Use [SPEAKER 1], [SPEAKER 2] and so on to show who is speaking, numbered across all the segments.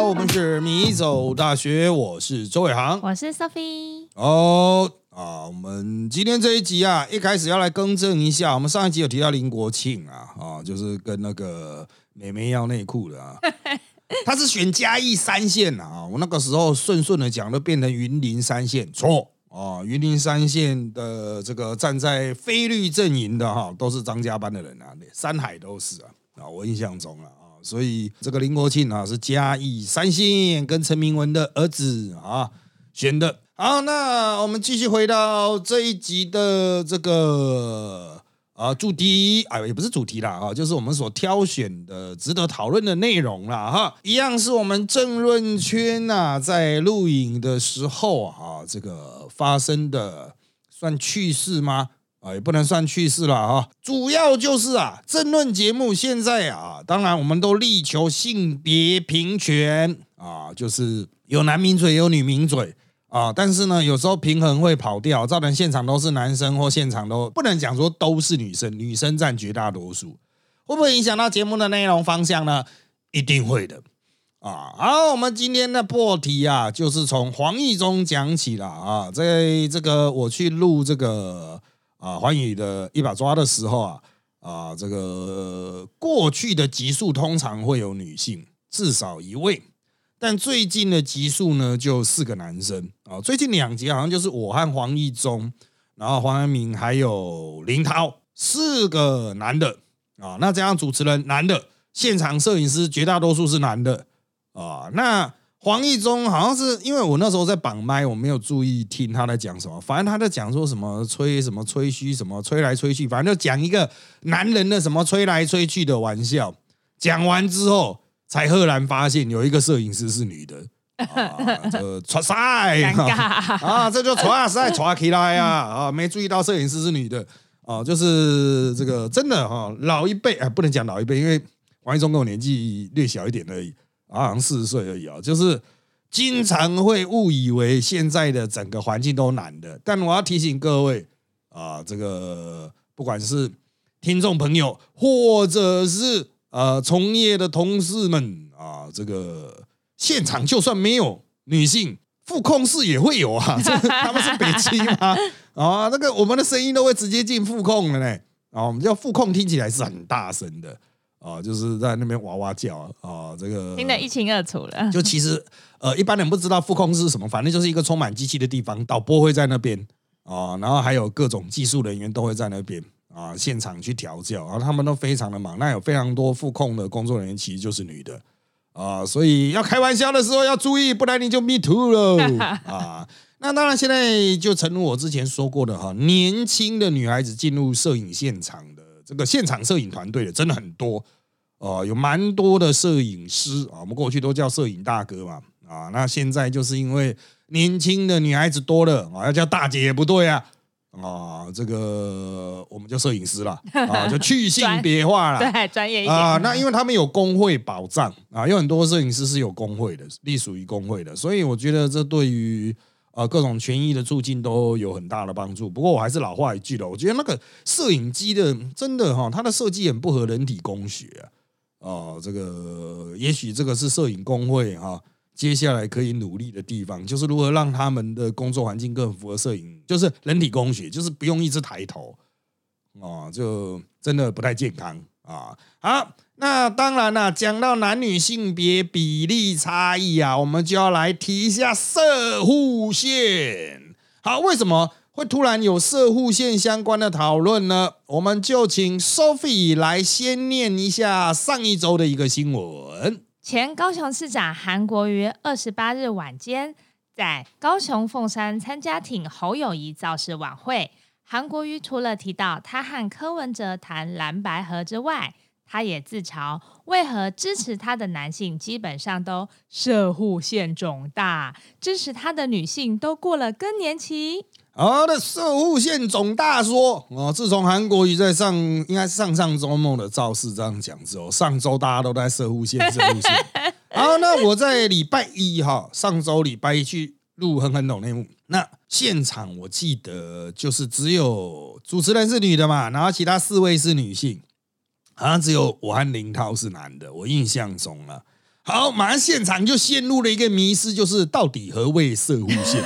[SPEAKER 1] 好，我们是米走大学，我是周伟航。
[SPEAKER 2] 我是 Sophie。
[SPEAKER 1] 哦啊，我们今天这一集啊，一开始要来更正一下，我们上一集有提到林国庆啊，啊，就是跟那个美眉要内裤的啊，他是选嘉义三线啊，我那个时候顺顺的讲，都变成云林三线，错啊，云林三线的这个站在非绿阵营的哈，都是张家班的人啊，山海都是啊，啊，我印象中啊，所以这个林国庆啊是嘉义三星跟陈明文的儿子啊选的。好，那我们继续回到这一集的这个啊主题啊，也不是主题啦啊，就是我们所挑选的值得讨论的内容啦哈，一样是我们政论圈呐在录影的时候啊，这个发生的算趣事吗？啊，也不能算趣事了哈，主要就是啊，政论节目现在啊，当然我们都力求性别平权啊，就是有男名嘴有女名嘴。啊，但是呢，有时候平衡会跑掉，造成现场都是男生，或现场都不能讲说都是女生，女生占绝大多数，会不会影响到节目的内容方向呢？一定会的。啊，好，我们今天的破题啊，就是从黄奕中讲起了啊，在这个我去录这个啊黄宇的一把抓的时候啊，啊，这个过去的集数通常会有女性至少一位。但最近的集数呢，就四个男生啊。最近两集好像就是我和黄义中，然后黄安明还有林涛四个男的啊。那这样主持人男的，现场摄影师绝大多数是男的啊。那黄义中好像是因为我那时候在绑麦，我没有注意听他在讲什么。反正他在讲说什么吹什么吹嘘什么吹来吹去，反正就讲一个男人的什么吹来吹去的玩笑。讲完之后。才赫然发现有一个摄影师是女的，这穿晒啊，这就穿晒穿起来呀啊，没注意到摄影师是女的啊，就是这个真的哈，老一辈哎，不能讲老一辈，因为王一中跟我年纪略小一点而已，好像四十岁而已啊，就是经常会误以为现在的整个环境都男的，但我要提醒各位啊，这个不管是听众朋友或者是。呃，从业的同事们啊，这个现场就算没有女性副控室也会有啊，这他们是北七吗？啊，那个我们的声音都会直接进副控了呢。啊，我们叫副控听起来是很大声的啊，就是在那边哇哇叫啊，这个
[SPEAKER 2] 听得一清二楚了。
[SPEAKER 1] 就其实呃，一般人不知道副控是什么，反正就是一个充满机器的地方，导播会在那边啊，然后还有各种技术人员都会在那边。啊，现场去调教，然后他们都非常的忙。那有非常多副控的工作人员，其实就是女的啊，所以要开玩笑的时候要注意，不然你就 me too 了 啊。那当然，现在就诚如我之前说过的哈，年轻的女孩子进入摄影现场的这个现场摄影团队的真的很多哦，有蛮多的摄影师啊，我们过去都叫摄影大哥嘛啊，那现在就是因为年轻的女孩子多了啊，要叫大姐也不对啊。啊，这个我们叫摄影师了啊，就去性别化了，
[SPEAKER 2] 对，专业一点啊。
[SPEAKER 1] 那因为他们有工会保障啊，有很多摄影师是有工会的，隶属于工会的，所以我觉得这对于呃各种权益的促进都有很大的帮助。不过我还是老话一句了，我觉得那个摄影机的真的哈，它的设计很不合人体工学啊。哦，这个也许这个是摄影工会哈。接下来可以努力的地方，就是如何让他们的工作环境更符合摄影，就是人体工学，就是不用一直抬头，哦，就真的不太健康啊。好，那当然了，讲到男女性别比例差异啊，我们就要来提一下射护线。好，为什么会突然有射护线相关的讨论呢？我们就请 Sophie 来先念一下上一周的一个新闻。
[SPEAKER 2] 前高雄市长韩国瑜二十八日晚间在高雄凤山参加挺侯友谊造势晚会。韩国瑜除了提到他和柯文哲谈蓝白河之外，他也自嘲为何支持他的男性基本上都射护腺肿大，支持他的女性都过了更年期。
[SPEAKER 1] 好的，射护线肿大说哦，自从韩国瑜在上应该是上上周末的造势这样讲之后，上周大家都在射护线射护线。好，那我在礼拜一哈，上周礼拜一去录《哼哼懂内幕》，那现场我记得就是只有主持人是女的嘛，然后其他四位是女性，好像只有我和林涛是男的，我印象中啊。好，马上现场就陷入了一个迷失，就是到底何谓射护线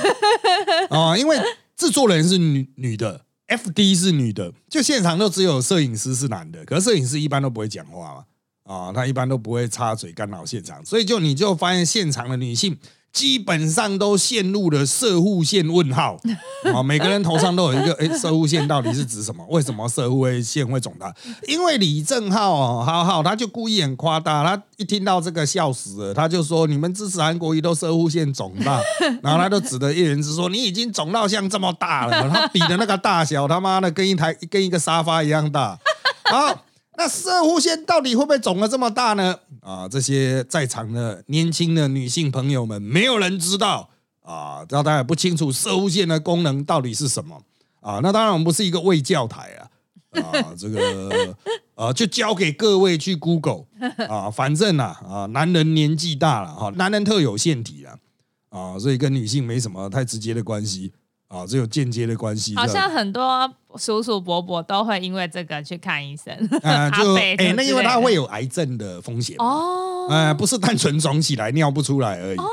[SPEAKER 1] 啊？因为制作人是女女的，F D 是女的，就现场都只有摄影师是男的，可是摄影师一般都不会讲话嘛，啊，他一般都不会插嘴干扰现场，所以就你就发现现场的女性。基本上都陷入了射护线问号啊！每个人头上都有一个哎，射护线到底是指什么？为什么射护线会肿大？因为李正浩哦，好好，他就故意很夸大，他一听到这个笑死了，他就说：“你们支持韩国瑜都射护线肿大。”然后他就指着叶元之说：“你已经肿到像这么大了。”他比的那个大小，他妈的跟一台跟一个沙发一样大。好。那射护线到底会不会肿了这么大呢？啊，这些在场的年轻的女性朋友们，没有人知道啊，大家也不清楚射护线的功能到底是什么啊。那当然，我们不是一个卫教台啊，啊，这个啊，就交给各位去 Google 啊，反正啊，啊，男人年纪大了哈，男人特有腺体啊，啊，所以跟女性没什么太直接的关系。啊，只有间接的关系。
[SPEAKER 2] 好像很多叔叔伯伯都会因为这个去看医生。
[SPEAKER 1] 啊，就哎，那因为他会有癌症的风险哦。哎，不是单纯肿起来尿不出来而已哦，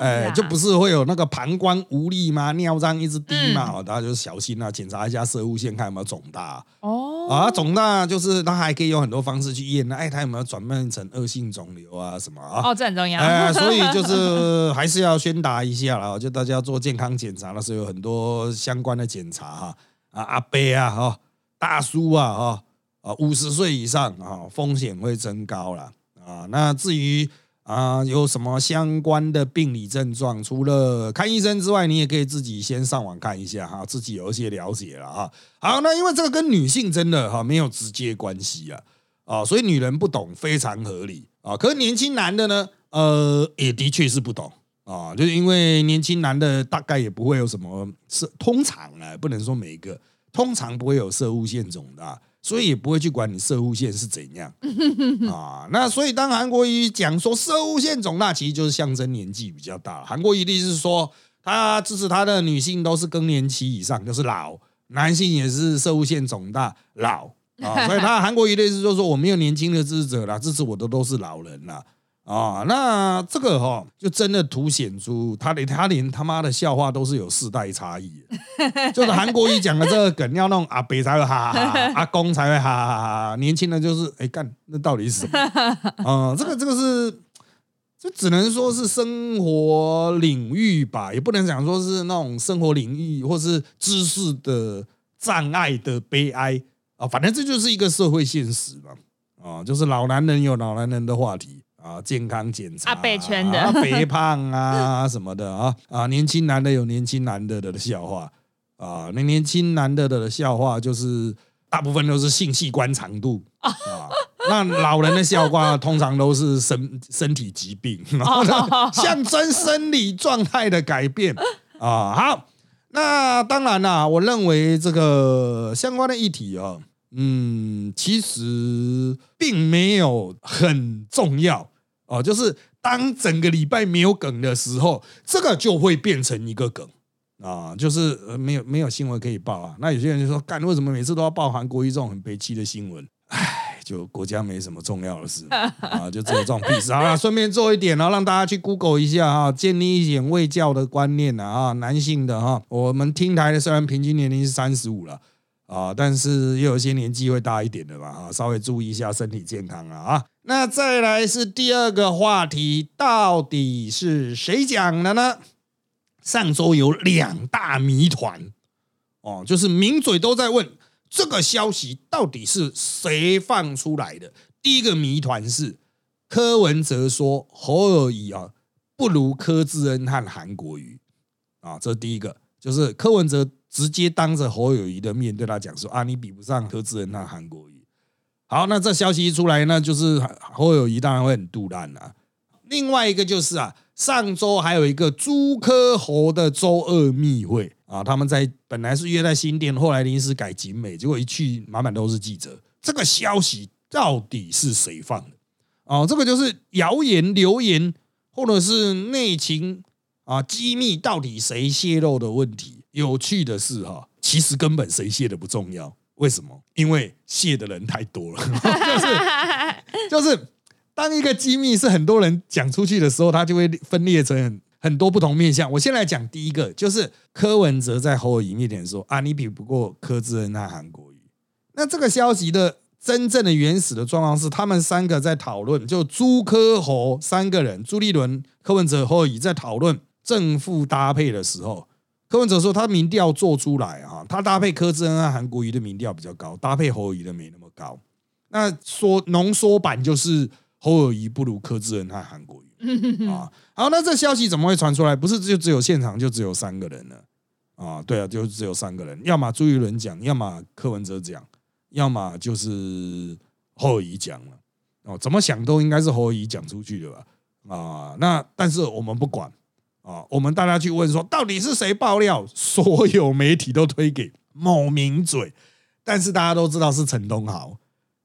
[SPEAKER 1] 这样。哎，就不是会有那个膀胱无力吗？尿胀一直低嘛，大家就小心啊，检查一下射物线，看有没有肿大。哦，啊，肿大就是他还可以有很多方式去验，哎，他有没有转变成恶性肿瘤啊什么啊？
[SPEAKER 2] 哦，这很重要。
[SPEAKER 1] 哎，所以就 是还是要宣达一下了，就大家做健康检查的时候有很多相关的检查哈。啊，阿伯啊，哈，大叔啊，哈，啊，五十岁以上啊，风险会增高了啊。那至于。啊，有什么相关的病理症状？除了看医生之外，你也可以自己先上网看一下哈，自己有一些了解了哈。好，那因为这个跟女性真的哈没有直接关系啊，啊，所以女人不懂非常合理啊。可是年轻男的呢，呃，也的确是不懂啊，就是因为年轻男的大概也不会有什么是通常啊，不能说每一个，通常不会有射物线肿的。所以也不会去管你射物线是怎样 啊？那所以当韩国瑜讲说射物线肿大，其实就是象征年纪比较大。韩国瑜的意思是说，他支持他的女性都是更年期以上，就是老；男性也是射物线肿大老啊。所以他韩国瑜的意思就是说，我没有年轻的支持者啦，支持我的都是老人啦。啊，那这个哈，就真的凸显出他连他连他妈的笑话都是有世代差异。就是韩国语讲的这个梗，要弄阿伯才会哈哈哈，阿公才会哈哈哈哈，年轻人就是哎干，那到底是什么？啊，这个这个是，这只能说是生活领域吧，也不能讲说是那种生活领域或是知识的障碍的悲哀啊。反正这就是一个社会现实嘛。啊，就是老男人有老男人的话题。啊，健康检查，
[SPEAKER 2] 阿圈的
[SPEAKER 1] 肥胖啊 什么的啊啊，年轻男的有年轻男的的笑话啊，那年轻男的的笑话就是大部分都是性器官长度啊，那老人的笑话通常都是身身体疾病，象征生理状态的改变啊。好，那当然啦，我认为这个相关的议题啊。嗯，其实并没有很重要哦。就是当整个礼拜没有梗的时候，这个就会变成一个梗啊。就是呃，没有没有新闻可以报啊。那有些人就说，干为什么每次都要报韩国一这种很悲戚的新闻？唉，就国家没什么重要的事啊，就只有这种屁事啊。顺便做一点，然后让大家去 Google 一下啊，建立一点卫教的观念啊。男性的哈，我们听台的虽然平均年龄是三十五了。啊，但是又有些年纪会大一点的嘛，啊，稍微注意一下身体健康啊啊。那再来是第二个话题，到底是谁讲的呢？上周有两大谜团哦，就是名嘴都在问这个消息到底是谁放出来的。第一个谜团是柯文哲说侯友谊啊不如柯志恩和韩国瑜啊，这是第一个，就是柯文哲。直接当着侯友谊的面对他讲说啊，你比不上柯志恩那韩国瑜。好，那这消息一出来，那就是侯友谊当然会很肚烂了。另外一个就是啊，上周还有一个朱科侯的周二密会啊，他们在本来是约在新店，后来临时改景美，结果一去满满都是记者。这个消息到底是谁放的？哦，这个就是谣言、流言，或者是内情啊，机密到底谁泄露的问题？有趣的是哈，其实根本谁卸的不重要，为什么？因为卸的人太多了，就是 就是当一个机密是很多人讲出去的时候，它就会分裂成很很多不同面向。我先来讲第一个，就是柯文哲在侯友宜面前说啊，你比不过柯志恩和韩国瑜。那这个消息的真正的原始的状况是，他们三个在讨论，就朱柯侯三个人，朱立伦、柯文哲、侯友宜在讨论正负搭配的时候，柯文哲说他民调做出来啊，他搭配柯志恩和韩国瑜的民调比较高，搭配侯友谊的没那么高。那说浓缩版就是侯友谊不如柯志恩和韩国瑜 啊。好，那这消息怎么会传出来？不是就只有现场就只有三个人呢？啊，对啊，就只有三个人，要么朱一伦讲，要么柯文哲讲，要么就是侯友谊讲了。哦，怎么想都应该是侯友谊讲出去的吧？啊，那但是我们不管啊，我们大家去问说，到底是谁爆料？所有媒体都推给某名嘴，但是大家都知道是陈东豪。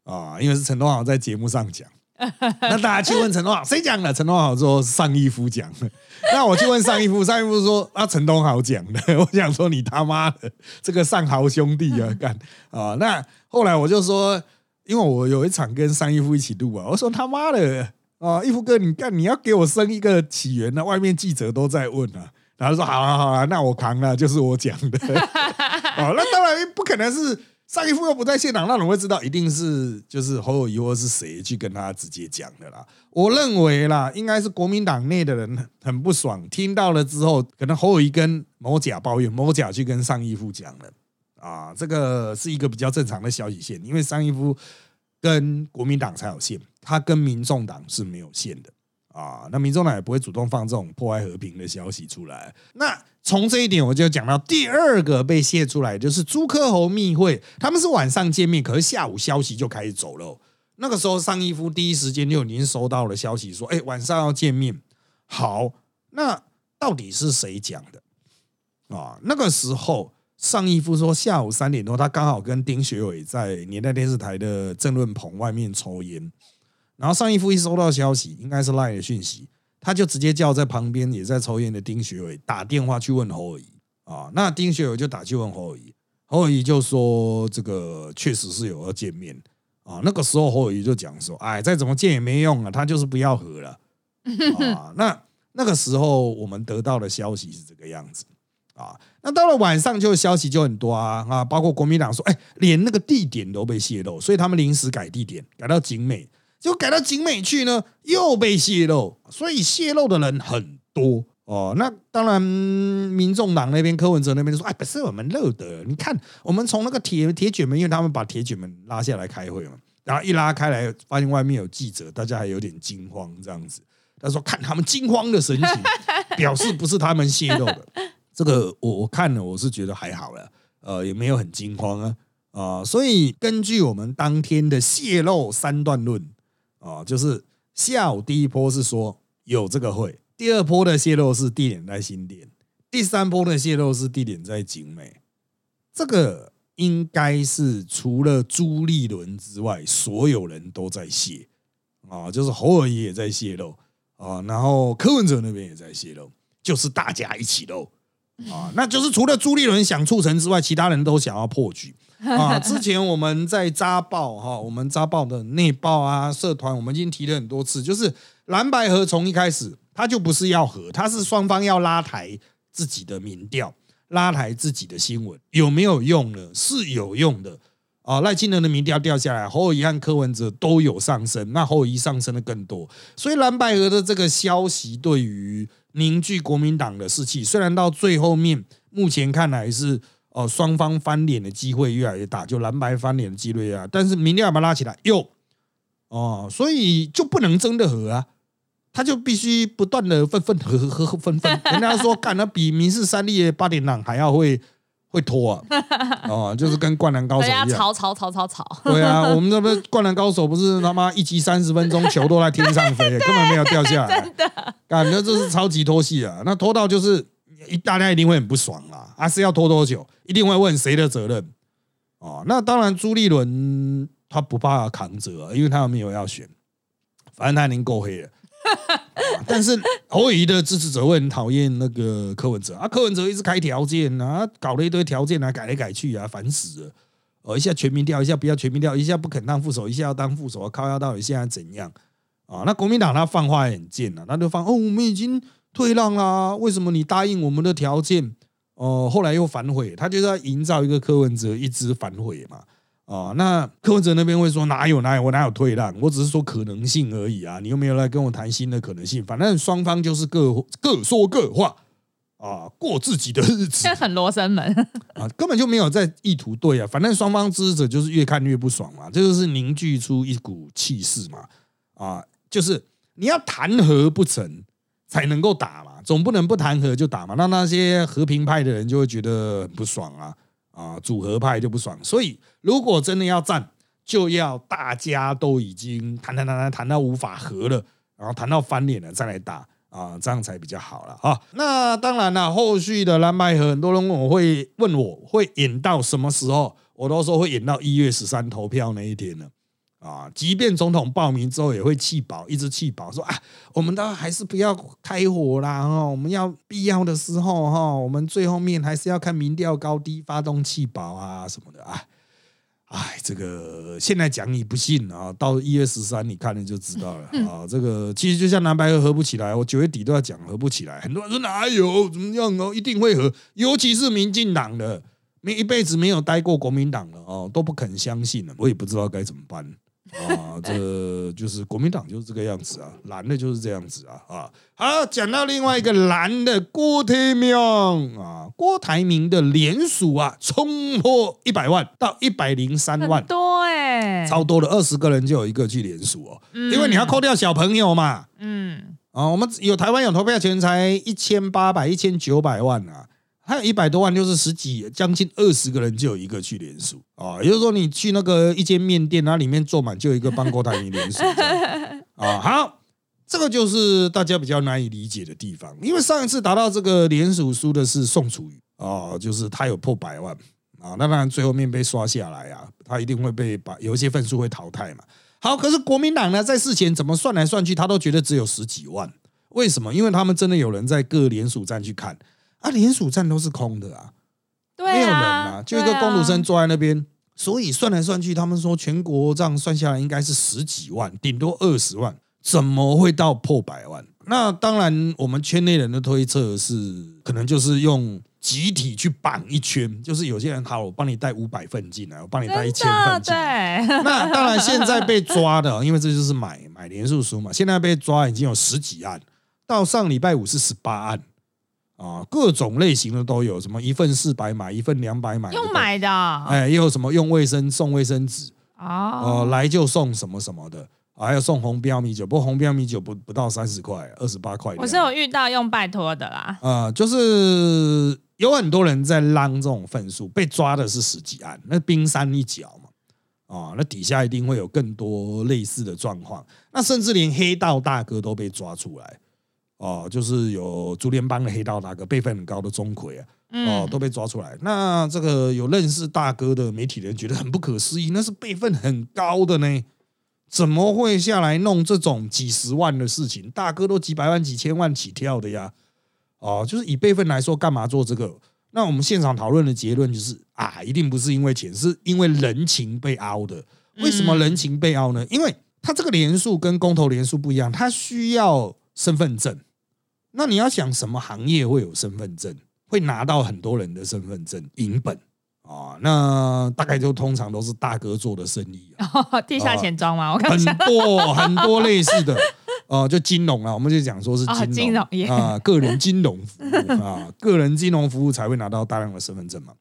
[SPEAKER 1] 啊，因为是陈东豪在节目上讲，那大家去问陈东豪谁讲的？陈东豪说上一夫讲的。那我去问上一夫，上一夫说啊，陈东豪讲的。我想说你他妈的这个上豪兄弟啊，干啊！那后来我就说，因为我有一场跟上一夫一起录啊，我说他妈的啊，一夫哥，你干你要给我生一个起源呢？外面记者都在问啊，然后说好啊好啊，那我扛了，就是我讲的。哦，那当然不可能是。上义父又不在现场，那怎么会知道？一定是就是侯友谊或是谁去跟他直接讲的啦。我认为啦，应该是国民党内的人很不爽，听到了之后，可能侯友谊跟某甲抱怨，某甲去跟上一夫讲了啊。这个是一个比较正常的消息线，因为上一夫跟国民党才有线，他跟民众党是没有线的啊。那民众党也不会主动放这种破坏和平的消息出来。那从这一点，我就讲到第二个被泄出来，就是朱科侯密会，他们是晚上见面，可是下午消息就开始走了。那个时候，上一夫第一时间就已经收到了消息，说：“哎，晚上要见面。”好，那到底是谁讲的啊？那个时候，上一夫说下午三点多，他刚好跟丁学伟在年代电视台的政论棚外面抽烟，然后上一夫一收到消息，应该是赖的讯息。他就直接叫在旁边也在抽烟的丁学伟打电话去问侯友谊啊，那丁学伟就打去问侯友谊，侯友谊就说这个确实是有要见面啊。那个时候侯友谊就讲说，哎，再怎么见也没用啊，他就是不要和了啊。那那个时候我们得到的消息是这个样子啊。那到了晚上就消息就很多啊啊，包括国民党说，哎，连那个地点都被泄露，所以他们临时改地点，改到景美。就改到景美去呢，又被泄露，所以泄露的人很多哦。那当然，民众党那边柯文哲那边说：“哎，不是我们漏的，你看，我们从那个铁铁卷门，因为他们把铁卷门拉下来开会嘛，然后一拉开来，发现外面有记者，大家还有点惊慌这样子。他说看他们惊慌的神情，表示不是他们泄露的。这个我我看了，我是觉得还好了，呃，也没有很惊慌啊啊。所以根据我们当天的泄露三段论。啊，就是下午第一波是说有这个会，第二波的泄露是地点在新店，第三波的泄露是地点在景美。这个应该是除了朱立伦之外，所有人都在泄啊，就是侯尔也在泄露啊，然后柯文哲那边也在泄露，就是大家一起漏啊，那就是除了朱立伦想促成之外，其他人都想要破局。啊，之前我们在扎报哈，我们扎报的内报啊，社团我们已经提了很多次，就是蓝白河从一开始他就不是要和，他是双方要拉抬自己的民调，拉抬自己的新闻，有没有用呢？是有用的啊。赖清德的民调掉下来，侯友谊和柯文哲都有上升，那侯友谊上升的更多，所以蓝白河的这个消息对于凝聚国民党的士气，虽然到最后面目前看来是。呃，双方翻脸的机会越来越大，就蓝白翻脸的几率啊。但是明天要把它拉起来，又哦，所以就不能真的和啊，他就必须不断的分分合合合分分。人家说，干的比民事三立八点档还要会会拖啊，哦，就是跟灌篮高手一样，
[SPEAKER 2] 吵吵吵吵吵。
[SPEAKER 1] 对啊，我们这边灌篮高手不是他妈一集三十分钟，球都在天上飞，根本没有掉下来，
[SPEAKER 2] 真的，
[SPEAKER 1] 感觉这是超级拖戏啊。那拖到就是一大家一定会很不爽啊。还是要拖多久？一定会问谁的责任哦。那当然，朱立伦他不怕扛责，因为他没有要选，反正他已经够黑了。但是侯友的支持者会很讨厌那个柯文哲啊，柯文哲一直开条件啊，搞了一堆条件啊，改来改去啊，烦死了。哦，一下全民调，一下不要全民调，一下不肯当副手，一下要当副手，靠要到底现在怎样？啊。那国民党他放话很贱啊，他就放哦，我们已经退让啦，为什么你答应我们的条件，哦，后来又反悔？他就是要营造一个柯文哲一直反悔嘛。啊，那柯文哲那边会说哪有哪有我哪有退让，我只是说可能性而已啊，你又没有来跟我谈新的可能性，反正双方就是各各说各话啊，过自己的日子，
[SPEAKER 2] 很罗生门
[SPEAKER 1] 啊，根本就没有在意图对啊，反正双方支持者就是越看越不爽嘛，这就是凝聚出一股气势嘛，啊，就是你要谈和不成才能够打嘛，总不能不谈和就打嘛，那那些和平派的人就会觉得很不爽啊。啊，组合派就不爽，所以如果真的要战，就要大家都已经谈谈谈谈谈到无法和了，然后谈到翻脸了再来打啊，这样才比较好了啊。那当然了，后续的蓝白河，很多人问我会问我会演到什么时候，我都说会演到一月十三投票那一天呢。啊，即便总统报名之后也会气饱，一直气饱，说啊，我们都还是不要开火啦，哈，我们要必要的时候，哈，我们最后面还是要看民调高低，发动气保啊什么的啊，哎，这个现在讲你不信啊，到一月十三你看了就知道了啊，这个其实就像蓝白合合不起来，我九月底都要讲合不起来，很多人说哪有怎么样哦，一定会合，尤其是民进党的，没一辈子没有待过国民党的哦，都不肯相信了，我也不知道该怎么办。啊，这就是国民党就是这个样子啊，蓝的就是这样子啊啊。好，讲到另外一个蓝的郭台铭啊，郭台铭的连署啊，冲破一百万到一百零三万，
[SPEAKER 2] 多哎，
[SPEAKER 1] 超多的，二十个人就有一个去连署哦，因为你要扣掉小朋友嘛，嗯。啊，我们有台湾有投票权才一千八百一千九百万啊。还有一百多万，就是十几将近二十个人就有一个去连署啊，也就是说你去那个一间面店，那里面坐满就有一个帮郭台铭连署啊。好，这个就是大家比较难以理解的地方，因为上一次达到这个连署书的是宋楚瑜啊，就是他有破百万啊，那当然最后面被刷下来啊，他一定会被把有一些份数会淘汰嘛。好，可是国民党呢，在事前怎么算来算去，他都觉得只有十几万，为什么？因为他们真的有人在各连署站去看。啊，连署站都是空的啊，
[SPEAKER 2] 没
[SPEAKER 1] 有人啊，就一个工读生坐在那边，所以算来算去，他们说全国这样算下来应该是十几万，顶多二十万，怎么会到破百万？那当然，我们圈内人的推测是，可能就是用集体去绑一圈，就是有些人好，我帮你带五百份进来，我帮你带一千份进来。那当然，现在被抓的，因为这就是买买连数书嘛，现在被抓已经有十几案，到上礼拜五是十八案。啊，各种类型的都有，什么一份四百买，一份两百买，
[SPEAKER 2] 用买的，
[SPEAKER 1] 哎，又有什么用卫生送卫生纸哦，来就送什么什么的，还有送红标米酒，不过红标米酒不不到三十块，二十八块。
[SPEAKER 2] 我是有遇到用拜托的啦，
[SPEAKER 1] 啊，就是有很多人在浪这种份数，被抓的是十几案，那冰山一角嘛，啊，那底下一定会有更多类似的状况，那甚至连黑道大哥都被抓出来。哦，就是有竹联帮的黑道大哥，辈分很高的钟馗啊，哦，都被抓出来。那这个有认识大哥的媒体人觉得很不可思议，那是辈分很高的呢，怎么会下来弄这种几十万的事情？大哥都几百万、几千万起跳的呀！哦，就是以辈分来说，干嘛做这个？那我们现场讨论的结论就是啊，一定不是因为钱，是因为人情被凹的。为什么人情被凹呢？因为他这个连数跟公投连数不一样，他需要身份证。那你要想什么行业会有身份证，会拿到很多人的身份证银本啊？那大概就通常都是大哥做的生意
[SPEAKER 2] 啊，地下钱庄吗？我
[SPEAKER 1] 看很多很多类似的，呃，就金融啊，我们就讲说是金融啊，个人金融服务啊，个人金融服务才会拿到大量的身份证嘛，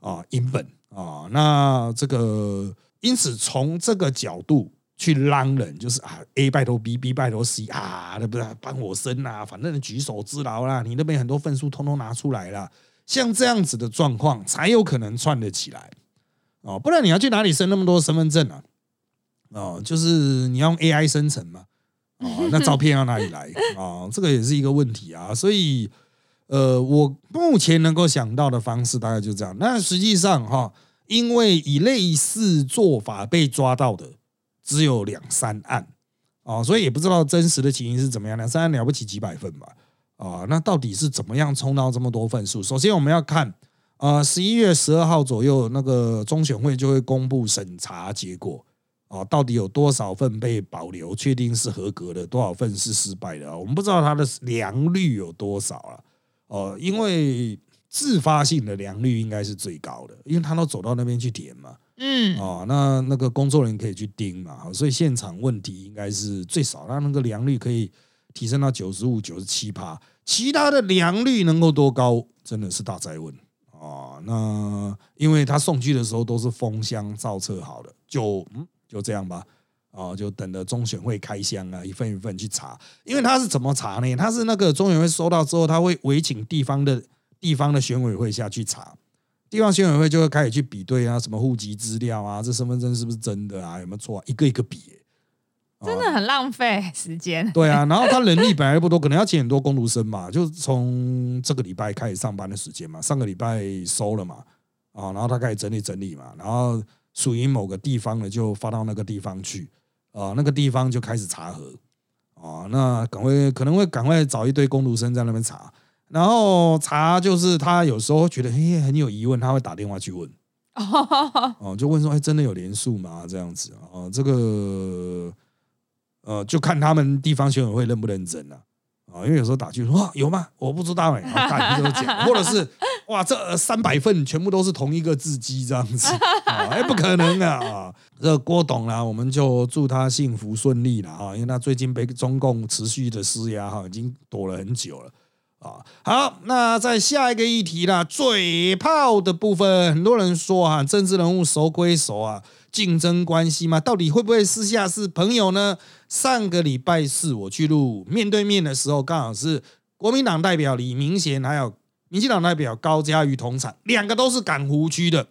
[SPEAKER 1] 啊，银本啊，那这个因此从这个角度。去让人就是啊，A 拜托 B，B 拜托 C 啊，那不是帮我生啊，反正举手之劳啦，你那边很多份数通通拿出来了，像这样子的状况才有可能串得起来哦，不然你要去哪里生那么多身份证啊？哦，就是你要用 AI 生成嘛，哦，那照片要哪里来啊？这个也是一个问题啊，所以呃，我目前能够想到的方式大概就这样。那实际上哈，因为以类似做法被抓到的。只有两三案哦，所以也不知道真实的情形是怎么样。两三案了不起几百份吧，啊，那到底是怎么样冲到这么多份数？首先我们要看，呃，十一月十二号左右那个中选会就会公布审查结果啊，到底有多少份被保留，确定是合格的，多少份是失败的啊？我们不知道它的良率有多少啊？哦，因为自发性的良率应该是最高的，因为他都走到那边去填嘛。
[SPEAKER 2] 嗯，
[SPEAKER 1] 哦，那那个工作人员可以去盯嘛，所以现场问题应该是最少，他那个良率可以提升到九十五、九十七趴，其他的良率能够多高，真的是大灾问啊。那因为他送去的时候都是封箱造册好的，就嗯就这样吧，啊，就等着中选会开箱啊，一份一份去查，因为他是怎么查呢？他是那个中选会收到之后，他会委请地方的地方的选委会下去查。地方选委会就会开始去比对啊，什么户籍资料啊，这身份证是不是真的啊？有没有错、啊？一个一个比、欸
[SPEAKER 2] 真的很浪费时间。
[SPEAKER 1] 对啊，然后他人力本来就不多，可能要请很多工读生嘛，就从这个礼拜开始上班的时间嘛，上个礼拜收了嘛，啊，然后他开始整理整理嘛，然后属于某个地方的就发到那个地方去，啊，那个地方就开始查核，啊，那赶快可能会赶快找一堆工读生在那边查，然后查就是他有时候觉得嘿很有疑问，他会打电话去问。哦，就问说，哎，真的有连数吗？这样子哦，这个呃，就看他们地方选委会认不认真了啊。因为有时候打去说，哇，有吗？我不知道哎、欸，看就讲，或者是哇，这三百份全部都是同一个字迹这样子，啊哎，不可能啊！啊这郭董啦，我们就祝他幸福顺利了啊，因为他最近被中共持续的施压哈，已经躲了很久了。啊，好，那在下一个议题啦，嘴炮的部分，很多人说啊，政治人物熟归熟啊，竞争关系嘛，到底会不会私下是朋友呢？上个礼拜四我去录面对面的时候，刚好是国民党代表李明贤，还有民进党代表高嘉瑜同场，两个都是港湖区的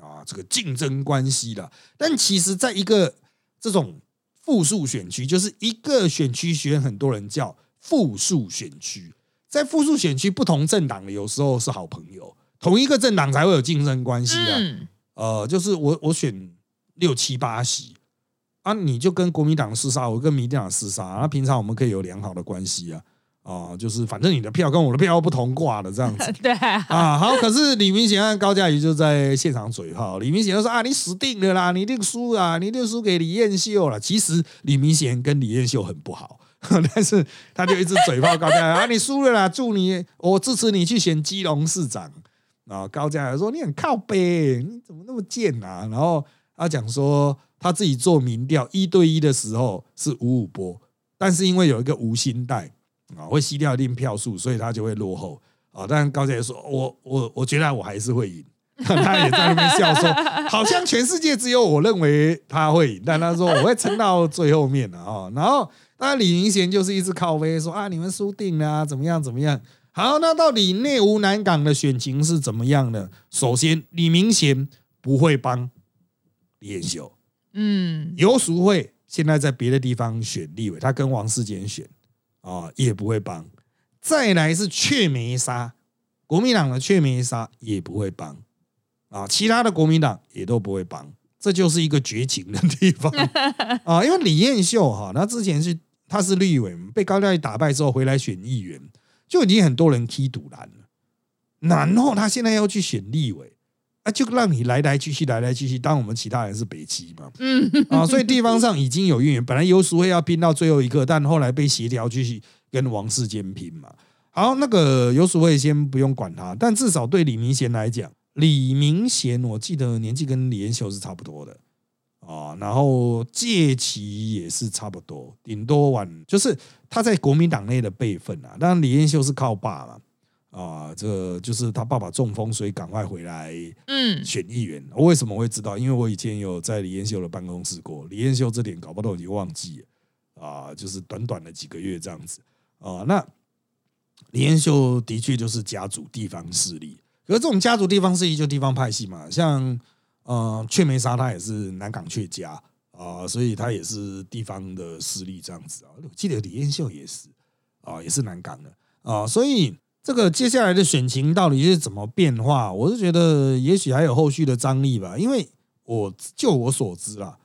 [SPEAKER 1] 啊，这个竞争关系的。但其实，在一个这种复数选区，就是一个选区选很多人叫复数选区。在复数选区，不同政党的有时候是好朋友，同一个政党才会有竞争关系啊。
[SPEAKER 2] 嗯，
[SPEAKER 1] 呃，就是我我选六七八席啊，你就跟国民党厮杀，我跟民进党厮杀，啊，平常我们可以有良好的关系啊。啊、就是反正你的票跟我的票不同挂的这样子
[SPEAKER 2] 对啊，
[SPEAKER 1] 啊。好，可是李明贤和高嘉瑜就在现场嘴炮，李明贤就说啊，你死定了啦，你一定输啊，你一定输给李彦秀了。其实李明贤跟李彦秀很不好。但是他就一直嘴炮高嘉瑜啊，你输了啦，祝你，我支持你去选基隆市长啊。高嘉瑜说你很靠背，你怎么那么贱啊？然后他讲说他自己做民调一对一的时候是五五波，但是因为有一个无心带啊，会吸掉一定票数，所以他就会落后啊。但高嘉瑜说，我我我觉得我还是会赢。他也在那边笑说，好像全世界只有我认为他会赢，但他说我会撑到最后面的啊。然后。那李明贤就是一直靠背说啊，你们输定了，怎么样怎么样？好，那到底内湖南港的选情是怎么样的？首先，李明贤不会帮李彦秀，
[SPEAKER 2] 嗯，
[SPEAKER 1] 游淑慧现在在别的地方选立委，他跟王世坚选啊，也不会帮。再来是雀梅沙，国民党的雀梅沙也不会帮啊，其他的国民党也都不会帮。这就是一个绝情的地方 啊！因为李彦秀哈，他之前是他是立委，被高嘉瑜打败之后回来选议员，就已经很多人踢赌篮了。然后他现在要去选立委，啊，就让你来来去去，来来去去，当我们其他人是北七嘛，
[SPEAKER 2] 嗯
[SPEAKER 1] 啊，所以地方上已经有议员。本来游淑慧要拼到最后一刻，但后来被协调去跟王世坚拼嘛。好，那个游淑慧先不用管他，但至少对李明贤来讲。李明贤，我记得年纪跟李延秀是差不多的啊，然后借期也是差不多，顶多晚就是他在国民党内的辈分啊。当然李延秀是靠爸嘛，啊，这就是他爸爸中风，所以赶快回来
[SPEAKER 2] 嗯，
[SPEAKER 1] 选议员。我为什么会知道？因为我以前有在李彦秀的办公室过，李彦秀这点搞不好都已经忘记了啊，就是短短的几个月这样子啊。那李彦秀的确就是家族地方势力。可是这种家族地方势力就地方派系嘛，像呃雀梅沙他也是南港雀家啊、所以他也是地方的势力这样子啊。我记得李彦秀也是啊、也是南港的啊、所以这个接下来的选情到底是怎么变化？我是觉得也许还有后续的张力吧，因为我就我所知啦，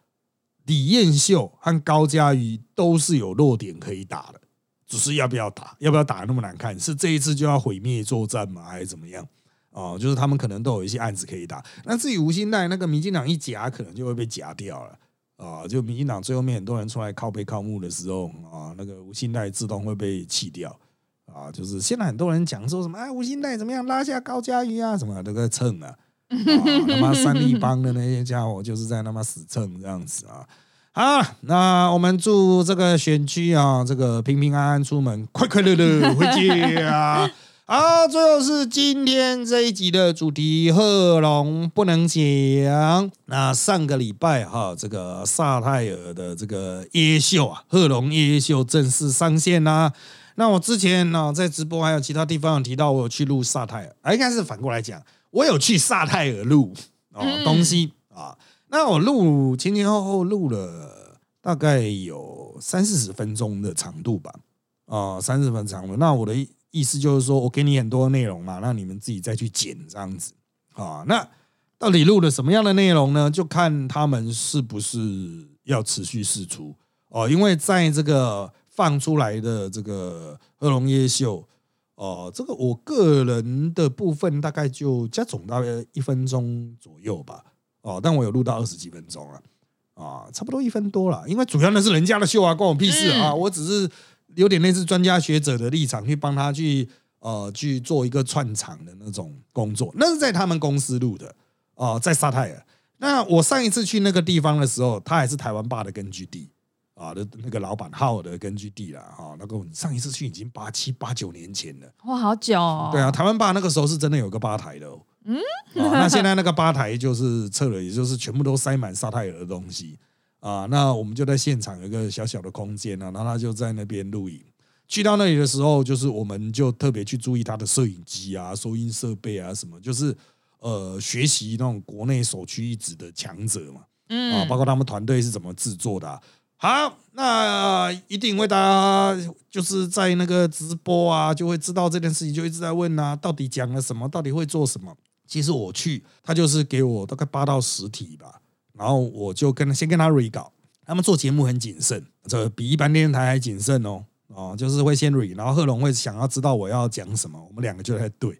[SPEAKER 1] 李彦秀和高嘉瑜都是有弱点可以打的，只是要不要打，要不要打那么难看？是这一次就要毁灭作战吗？还是怎么样？哦，就是他们可能都有一些案子可以打。那至于吴兴代那个民进党一夹，可能就会被夹掉了啊，就民进党最后面很多人出来靠背靠木的时候啊，那个吴信代自动会被弃掉啊。就是现在很多人讲说什么哎，吴信代怎么样拉下高嘉瑜啊，什么都在蹭啊。他妈三立帮的那些家伙就是在他妈死蹭这样子啊。好，那我们祝这个选区啊，这个平平安安出门，快快乐乐回家。好，最后是今天这一集的主题，贺龙不能讲。那上个礼拜哈，这个萨泰尔的这个夜秀啊，贺龙夜秀正式上线啦。那我之前呢，在直播还有其他地方有提到，我有去录萨泰尔，应该是反过来讲，我有去萨泰尔录哦东西啊。那我录前前后后录了大概有三四十分钟的长度吧，啊，三十分长度。那我的。意思就是说，我给你很多内容嘛，那你们自己再去剪这样子啊。那到底录了什么样的内容呢？就看他们是不是要持续试出哦。因为在这个放出来的这个贺龙夜秀哦，这个我个人的部分大概就加总大约一分钟左右吧哦。但我有录到二十几分钟了啊，差不多一分多了。因为主要那是人家的秀啊，关我屁事啊，我只是。有点类似专家学者的立场，去帮他去呃去做一个串场的那种工作，那是在他们公司录的哦，在沙泰尔。那我上一次去那个地方的时候，他还是台湾霸的根据地啊的那个老板号的根据地了哈。那个上一次去已经八七八九年前了，
[SPEAKER 2] 哇，好久。
[SPEAKER 1] 对啊，台湾霸那个时候是真的有个吧台的哦。嗯，那现在那个吧台就是撤了，也就是全部都塞满沙泰尔的东西。啊，那我们就在现场有一个小小的空间啊，然后他就在那边录影。去到那里的时候，就是我们就特别去注意他的摄影机啊、收音设备啊什么，就是呃学习那种国内首屈一指的强者嘛。嗯，啊，包括他们团队是怎么制作的。好，那一定为大家就是在那个直播啊，就会知道这件事情，就一直在问啊，到底讲了什么，到底会做什么。其实我去，他就是给我大概八到十题吧。然后我就跟先跟他 re 稿，他们做节目很谨慎，这比一般电视台还谨慎哦哦，就是会先 re，然后贺龙会想要知道我要讲什么，我们两个就在对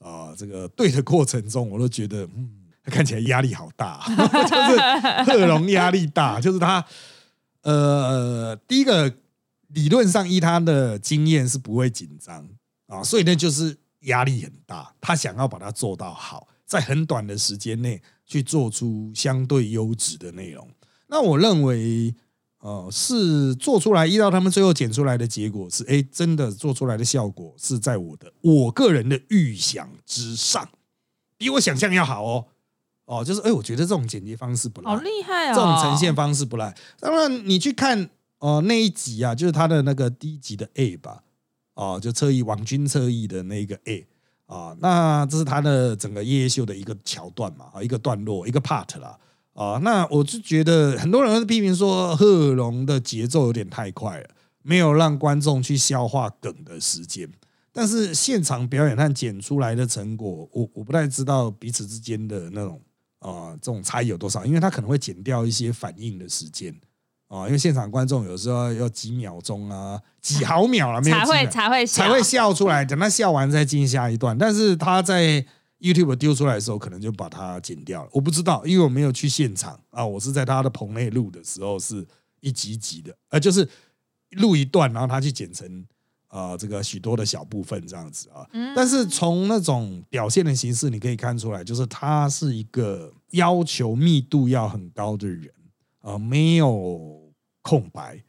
[SPEAKER 1] 啊，这个对的过程中，我都觉得嗯，看起来压力好大，就是贺龙压力大，就是他呃，第一个理论上依他的经验是不会紧张啊，所以呢就是压力很大，他想要把它做到好，在很短的时间内。去做出相对优质的内容，那我认为，呃，是做出来，依照他们最后剪出来的结果是，哎，真的做出来的效果是在我的我个人的预想之上，比我想象要好哦，哦，就是，哎，我觉得这种剪辑方式不赖，
[SPEAKER 2] 好厉害哦，
[SPEAKER 1] 这种呈现方式不赖。当然，你去看，哦，那一集啊，就是他的那个第一集的 A 吧，哦，就侧翼王军侧翼的那个 A。啊，那这是他的整个夜夜秀的一个桥段嘛，啊，一个段落，一个 part 啦，啊，那我就觉得很多人批评说贺龙的节奏有点太快了，没有让观众去消化梗的时间。但是现场表演和剪出来的成果，我我不太知道彼此之间的那种啊这种差异有多少，因为他可能会剪掉一些反应的时间。啊，因为现场观众有时候要几秒钟啊，几毫秒了，没有
[SPEAKER 2] 才会才会
[SPEAKER 1] 才会笑出来，等他笑完再进下一段。但是他在 YouTube 丢出来的时候，可能就把它剪掉了。我不知道，因为我没有去现场啊。我是在他的棚内录的时候，是一集集的，呃，就是录一段，然后他去剪成啊这个许多的小部分这样子啊。但是从那种表现的形式，你可以看出来，就是他是一个要求密度要很高的人。呃，没有空白，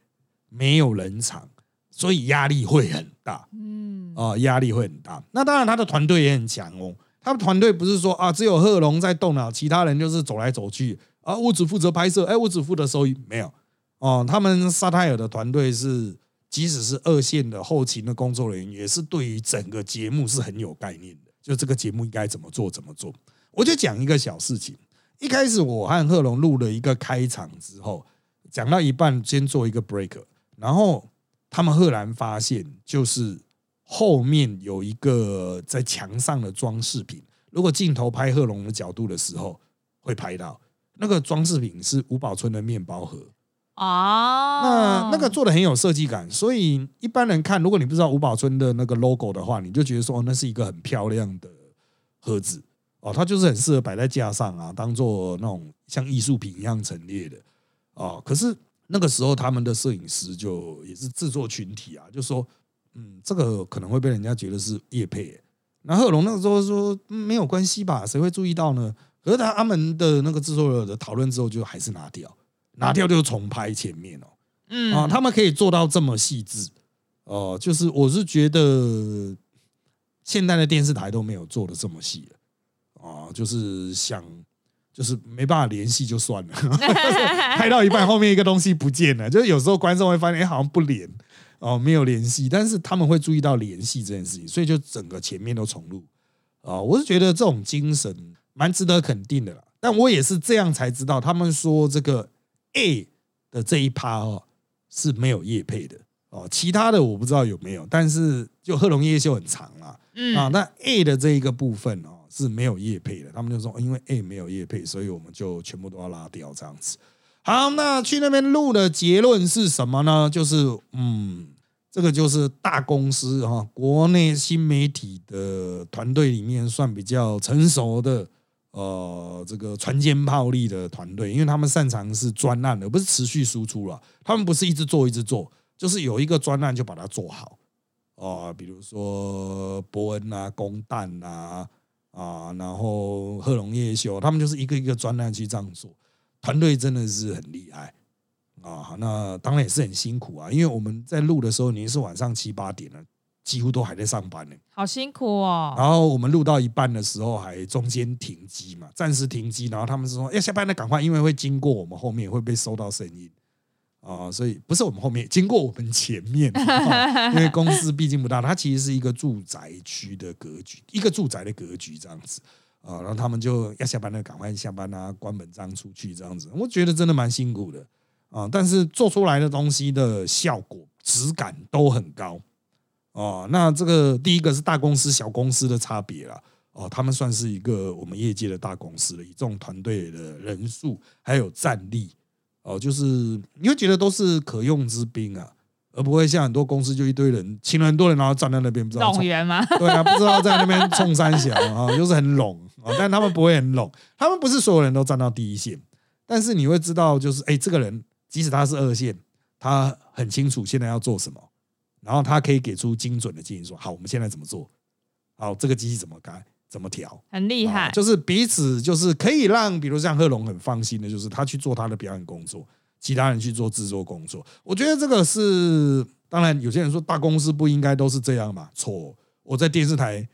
[SPEAKER 1] 没有人场，所以压力会很大。嗯，啊，压力会很大。那当然，他的团队也很强哦。他的团队不是说啊，只有贺龙在动脑，其他人就是走来走去啊。我只负责拍摄，哎，我只负责收益，没有哦。他们沙泰尔的团队是，即使是二线的后勤的工作人员，也是对于整个节目是很有概念的。就这个节目应该怎么做，怎么做。我就讲一个小事情。一开始我和贺龙录了一个开场之后，讲到一半先做一个 break，然后他们赫然发现，就是后面有一个在墙上的装饰品。如果镜头拍贺龙的角度的时候，会拍到那个装饰品是吴宝春的面包盒哦。那那个做的很有设计感，所以一般人看，如果你不知道吴宝春的那个 logo 的话，你就觉得说，那是一个很漂亮的盒子。哦，它就是很适合摆在架上啊，当做那种像艺术品一样陈列的哦，可是那个时候他们的摄影师就也是制作群体啊，就说嗯，这个可能会被人家觉得是叶配。那贺龙那个时候说没有关系吧，谁会注意到呢？可是他他们的那个制作的讨论之后，就还是拿掉，拿掉就重拍前面哦。
[SPEAKER 2] 嗯
[SPEAKER 1] 啊，他们可以做到这么细致哦、就是我是觉得现在的电视台都没有做的这么细了啊，就是想就是没办法联系就算了，拍到一半后面一个东西不见了，就是有时候观众会发现哎、好像不连哦没有联系，但是他们会注意到联系这件事情，所以就整个前面都重录。啊，我是觉得这种精神蛮值得肯定的啦。但我也是这样才知道，他们说这个 A 的这一趴哦是没有叶配的。哦，其他的我不知道有没有，但是就贺龙夜秀很长啦，
[SPEAKER 2] 嗯。
[SPEAKER 1] 啊，那 A 的这一个部分哦是没有叶配的，他们就说因为 A 没有叶配，所以我们就全部都要拉掉这样子。好，那去那边录的结论是什么呢？就是嗯，这个就是大公司哈、国内新媒体的团队里面算比较成熟的。呃，这个船坚炮利的团队，因为他们擅长是专案，而不是持续输出了。他们不是一直做一直做，就是有一个专案就把它做好。哦、比如说伯恩啊、公蛋啊啊，然后贺龙夜秀，他们就是一个一个专案去这样做，团队真的是很厉害啊。那当然也是很辛苦啊，因为我们在录的时候，已经是晚上七八点了，几乎都还在上班呢。
[SPEAKER 2] 好辛苦哦。
[SPEAKER 1] 然后我们录到一半的时候，还中间停机嘛，暂时停机。然后他们是说要下班了，赶快，因为会经过我们后面，会被收到声音啊、所以不是我们后面，经过我们前面、因为公司毕竟不大，它其实是一个住宅区的格局，一个住宅的格局这样子啊。然后他们就要下班了，赶快下班啊，关门这样出去这样子。我觉得真的蛮辛苦的啊，但是做出来的东西的效果、质感都很高。哦，那这个第一个是大公司、小公司的差别啦。哦，他们算是一个我们业界的大公司了，以这种团队的人数还有战力，哦，就是你会觉得都是可用之兵啊，而不会像很多公司就一堆人，请了很多人，然后站在那边不知道冲
[SPEAKER 2] 动员吗？
[SPEAKER 1] 对啊，不知道在那边冲三小啊，就是很拢啊，但他们不会很拢，他们不是所有人都站到第一线，但是你会知道，就是哎，这个人即使他是二线，他很清楚现在要做什么，然后他可以给出精准的建议，说好，我们现在怎么做？好，这个机器怎么改？怎么调？
[SPEAKER 2] 很厉害
[SPEAKER 1] 啊，就是彼此就是可以让，比如像贺龙很放心的，就是他去做他的表演工作，其他人去做制作工作。我觉得这个是，当然有些人说大公司不应该都是这样嘛，错。我在电视台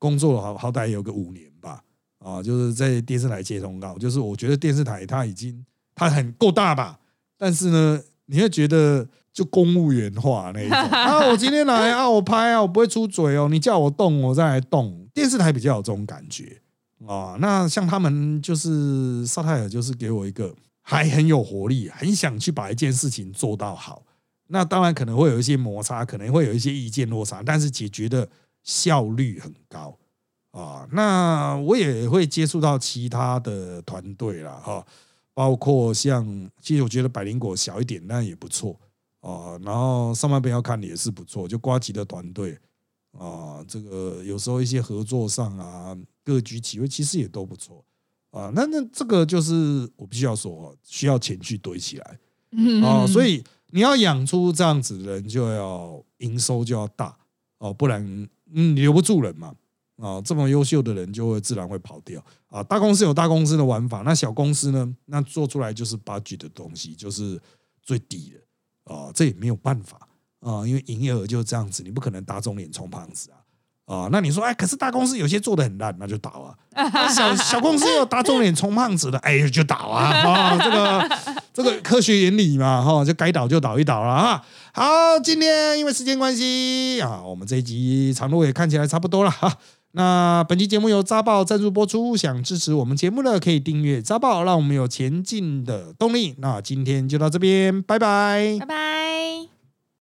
[SPEAKER 1] 工作了好好歹有个五年吧，啊，就是在电视台接通告，就是我觉得电视台它已经它很够大吧，但是呢，你会觉得就公务员化那一种 啊，我今天来啊，我拍啊，我不会出嘴哦，你叫我动我再来动。电视台比较有这种感觉啊，那像他们就是沙泰尔，就是给我一个还很有活力，很想去把一件事情做到好。那当然可能会有一些摩擦，可能会有一些意见落差，但是解决的效率很高啊。那我也会接触到其他的团队啦，哈，包括像其实我觉得百灵果小一点，那也不错啊。然后上半边要看的也是不错，就瓜吉的团队啊，这个有时候一些合作上啊，各局其位其实也都不错啊。那那这个就是我必须要说，需要钱去堆起来。
[SPEAKER 2] 嗯
[SPEAKER 1] 哦，所以你要养出这样子的人，就要营收就要大哦，不然嗯留不住人嘛。啊，这么优秀的人就会自然会跑掉啊。大公司有大公司的玩法，那小公司呢，那做出来就是 budget 的东西，就是最低的啊，这也没有办法啊，因为营业额就是这样子，你不可能打肿脸充胖子啊。啊，那你说，哎，可是大公司有些做的很烂，那就倒啊。啊小小公司有打肿脸充胖子的，哎，就倒啊。啊，这个这个科学原理嘛，哈，就该倒就倒一倒了啊。好，今天因为时间关系啊，我们这一集长度也看起来差不多了哈。那本期节目由扎报赞助播出，想支持我们节目的可以订阅扎报，让我们有前进的动力。那今天就到这边，拜拜
[SPEAKER 2] 拜拜。